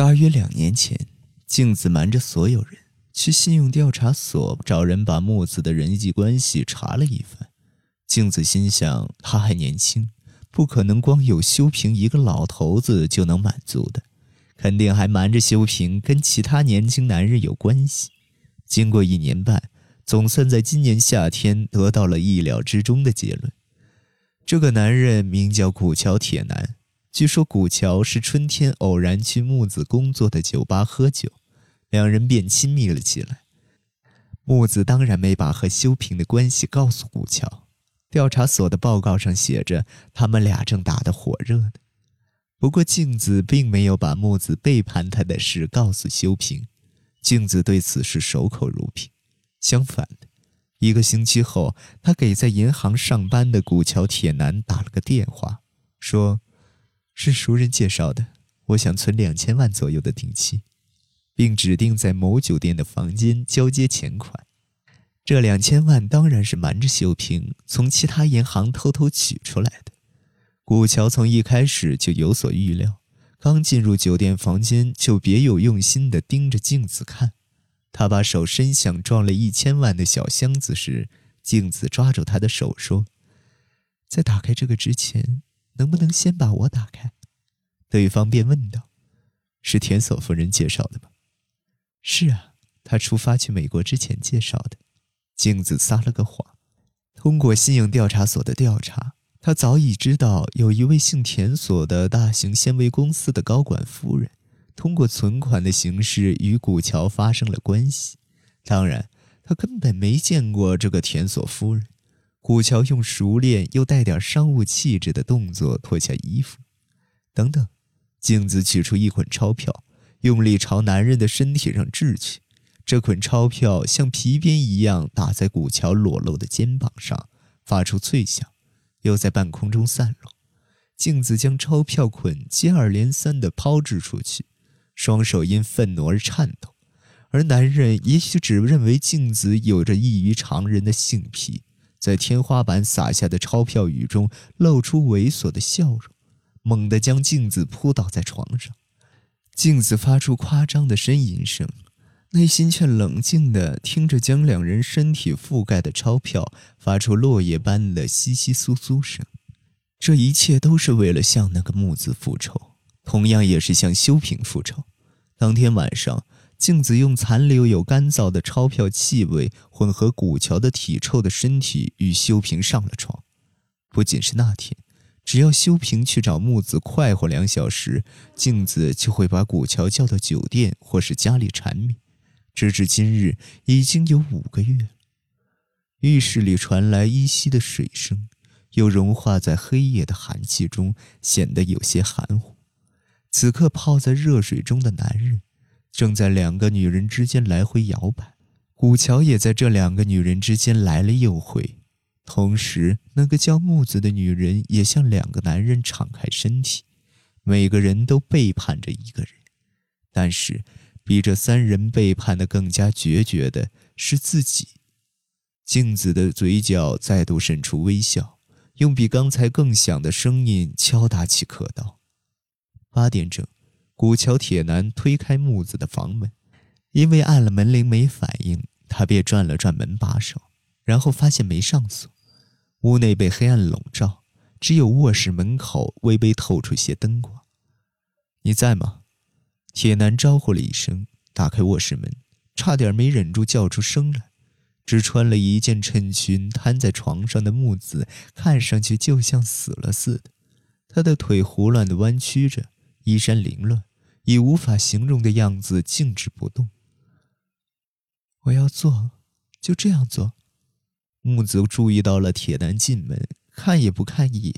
大约两年前，镜子瞒着所有人去信用调查所找人把木子的人际关系查了一番。镜子心想，他还年轻，不可能光有修平一个老头子就能满足的，肯定还瞒着修平跟其他年轻男人有关系。经过一年半，总算在今年夏天得到了意料之中的结论。这个男人名叫古桥铁男。据说古桥是春天偶然去木子工作的酒吧喝酒，两人便亲密了起来。木子当然没把和修平的关系告诉古桥，调查所的报告上写着他们俩正打得火热呢。不过镜子并没有把木子背叛他的事告诉修平，镜子对此事守口如瓶。相反的，一个星期后，他给在银行上班的古桥铁男打了个电话，说。是熟人介绍的，我想存两千万左右的定期，并指定在某酒店的房间交接钱款。这两千万当然是瞒着秀平从其他银行偷偷取出来的。古桥从一开始就有所预料，刚进入酒店房间就别有用心地盯着镜子看。他把手伸向装了一千万的小箱子时，镜子抓住他的手说：“在打开这个之前。”能不能先把我打开？对方便问道：“是田所夫人介绍的吗？”“是啊，她出发去美国之前介绍的。”镜子撒了个谎。通过信用调查所的调查，他早已知道有一位姓田所的大型纤维公司的高管夫人，通过存款的形式与古桥发生了关系。当然，他根本没见过这个田所夫人。古桥用熟练又带点商务气质的动作脱下衣服，等等，镜子取出一捆钞票，用力朝男人的身体上掷去。这捆钞票像皮鞭一样打在古桥裸露的肩膀上，发出脆响，又在半空中散落。镜子将钞票捆接二连三地抛掷出去，双手因愤怒而颤抖，而男人也许只认为镜子有着异于常人的性癖。在天花板洒下的钞票雨中，露出猥琐的笑容，猛地将镜子扑倒在床上。镜子发出夸张的呻吟声，内心却冷静地听着将两人身体覆盖的钞票发出落叶般的窸窸窣窣声。这一切都是为了向那个木子复仇，同样也是向修平复仇。当天晚上。镜子用残留有干燥的钞票气味混合古桥的体臭的身体与修平上了床。不仅是那天，只要修平去找木子快活两小时，镜子就会把古桥叫到酒店或是家里缠绵。直至今日，已经有五个月了。浴室里传来依稀的水声，又融化在黑夜的寒气中，显得有些含糊。此刻泡在热水中的男人。正在两个女人之间来回摇摆，古桥也在这两个女人之间来了又回。同时，那个叫木子的女人也向两个男人敞开身体。每个人都背叛着一个人，但是比这三人背叛的更加决绝的是自己。镜子的嘴角再度渗出微笑，用比刚才更响的声音敲打起刻刀。八点整。古桥铁男推开木子的房门，因为按了门铃没反应，他便转了转门把手，然后发现没上锁。屋内被黑暗笼罩，只有卧室门口微微透出些灯光。你在吗？铁男招呼了一声，打开卧室门，差点没忍住叫出声来。只穿了一件衬裙瘫在床上的木子，看上去就像死了似的，他的腿胡乱地弯曲着，衣衫凌乱。以无法形容的样子静止不动。我要做，就这样做。木子注意到了铁男进门，看也不看一眼，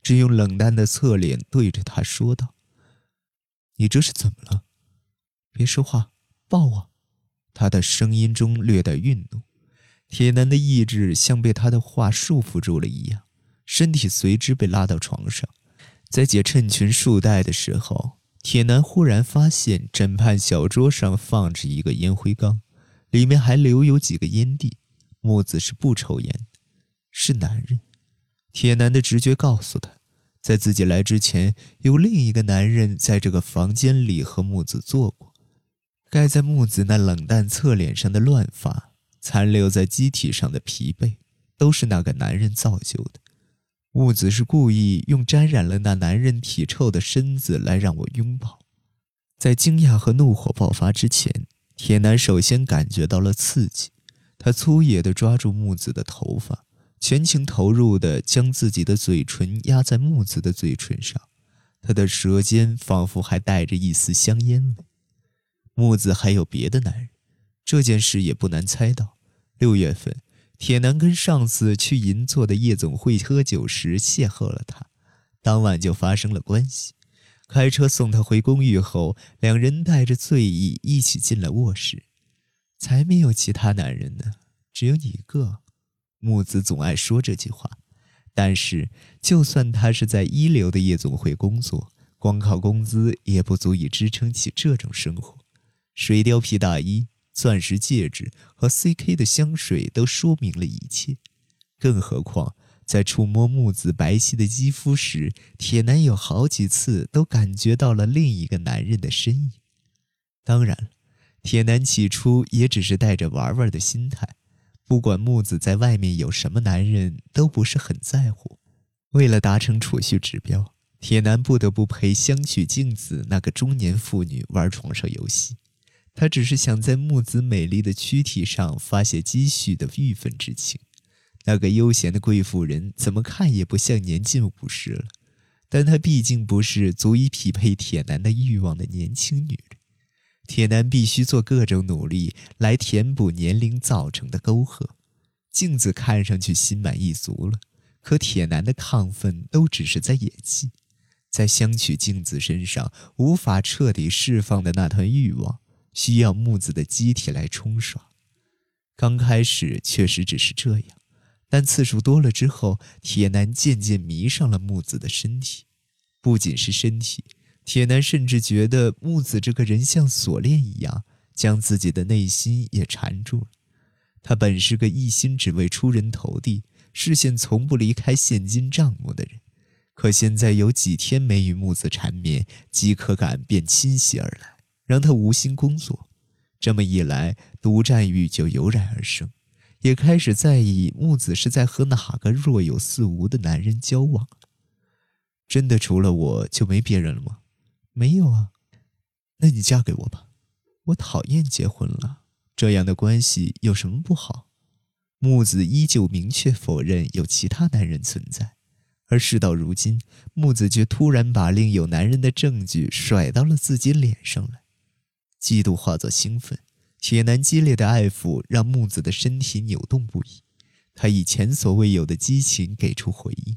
只用冷淡的侧脸对着他说道：“你这是怎么了？别说话，抱我。”他的声音中略带愠怒。铁男的意志像被他的话束缚住了一样，身体随之被拉到床上，在解衬裙束带的时候。铁男忽然发现枕畔小桌上放着一个烟灰缸，里面还留有几个烟蒂。木子是不抽烟的，是男人。铁男的直觉告诉他，在自己来之前，有另一个男人在这个房间里和木子做过。盖在木子那冷淡侧脸上的乱发，残留在机体上的疲惫，都是那个男人造就的。木子是故意用沾染了那男人体臭的身子来让我拥抱。在惊讶和怒火爆发之前，铁男首先感觉到了刺激。他粗野地抓住木子的头发，全情投入地将自己的嘴唇压在木子的嘴唇上，他的舌尖仿佛还带着一丝香烟味。木子还有别的男人，这件事也不难猜到。六月份，铁男跟上司去银座的夜总会喝酒时邂逅了他，当晚就发生了关系。开车送他回公寓后，两人带着醉意一起进了卧室。才没有其他男人呢，只有你一个。木子总爱说这句话，但是就算他是在一流的夜总会工作，光靠工资也不足以支撑起这种生活。水貂皮大衣、钻石戒指和 CK 的香水都说明了一切，更何况在触摸木子白皙的肌肤时，铁男有好几次都感觉到了另一个男人的身影。当然了。铁男起初也只是带着玩玩的心态，不管木子在外面有什么男人，都不是很在乎。为了达成储蓄指标，铁男不得不陪香取静子那个中年妇女玩床上游戏。他只是想在木子美丽的躯体上发泄积蓄的郁愤之情。那个悠闲的贵妇人怎么看也不像年近五十了，但她毕竟不是足以匹配铁男的欲望的年轻女人。铁男必须做各种努力来填补年龄造成的沟壑。镜子看上去心满意足了，可铁男的亢奋都只是在演戏，在相取镜子身上无法彻底释放的那团欲望，需要木子的机体来冲刷。刚开始确实只是这样，但次数多了之后，铁男渐渐迷上了木子的身体，不仅是身体。铁男甚至觉得木子这个人像锁链一样，将自己的内心也缠住了。他本是个一心只为出人头地、视线从不离开现金账目的人，可现在有几天没与木子缠绵，饥渴感便侵袭而来，让他无心工作。这么一来，独占欲就油然而生，也开始在意木子是在和哪个若有似无的男人交往。真的除了我就没别人了吗？没有啊，那你嫁给我吧。我讨厌结婚了，这样的关系有什么不好？木子依旧明确否认有其他男人存在，而事到如今，木子却突然把另有男人的证据甩到了自己脸上来。嫉妒化作兴奋，铁男激烈的爱抚让木子的身体扭动不已，他以前所未有的激情给出回应，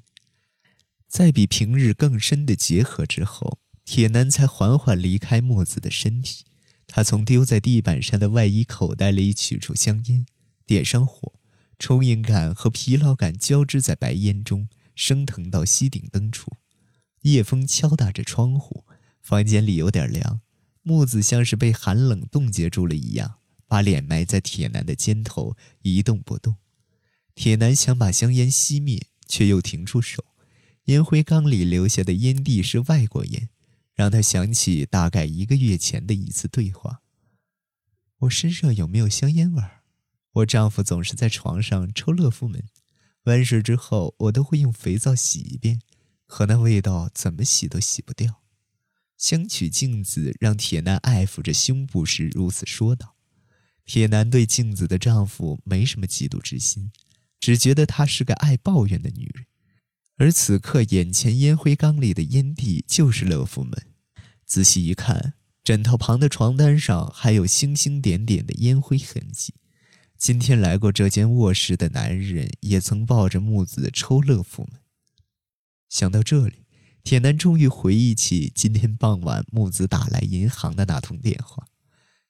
在比平日更深的结合之后。铁男才缓缓离开墨子的身体，他从丢在地板上的外衣口袋里取出香烟，点上火，充盈感和疲劳感交织在白烟中，升腾到吸顶灯处。夜风敲打着窗户，房间里有点凉。木子像是被寒冷冻结住了一样，把脸埋在铁男的肩头，一动不动。铁男想把香烟熄灭，却又停住手。烟灰缸里留下的烟蒂是外国烟。让他想起大概一个月前的一次对话。我身上有没有香烟味儿？我丈夫总是在床上抽乐福门，完事之后我都会用肥皂洗一遍，可那味道怎么洗都洗不掉。相取镜子让铁男爱抚着胸部时如此说道。铁男对镜子的丈夫没什么嫉妒之心，只觉得她是个爱抱怨的女人。而此刻，眼前烟灰缸里的烟蒂就是乐福门。仔细一看，枕头旁的床单上还有星星点点的烟灰痕迹。今天来过这间卧室的男人也曾抱着木子抽乐福门。想到这里，铁男终于回忆起今天傍晚木子打来银行的那通电话。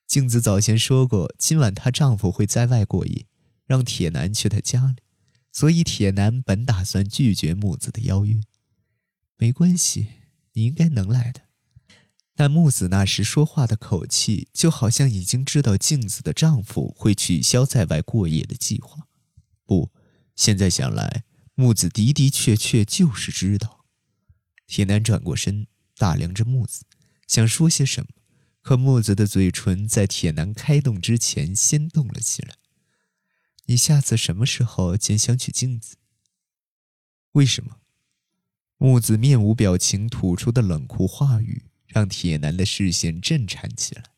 镜子早先说过，今晚她丈夫会在外过夜，让铁男去她家里。所以，铁男本打算拒绝木子的邀约。没关系，你应该能来的。但木子那时说话的口气，就好像已经知道镜子的丈夫会取消在外过夜的计划。不，现在想来，木子的的确确就是知道。铁男转过身，打量着木子，想说些什么，可木子的嘴唇在铁男开动之前先动了起来。你下次什么时候见想取镜子？为什么？木子面无表情吐出的冷酷话语，让铁男的视线震颤起来。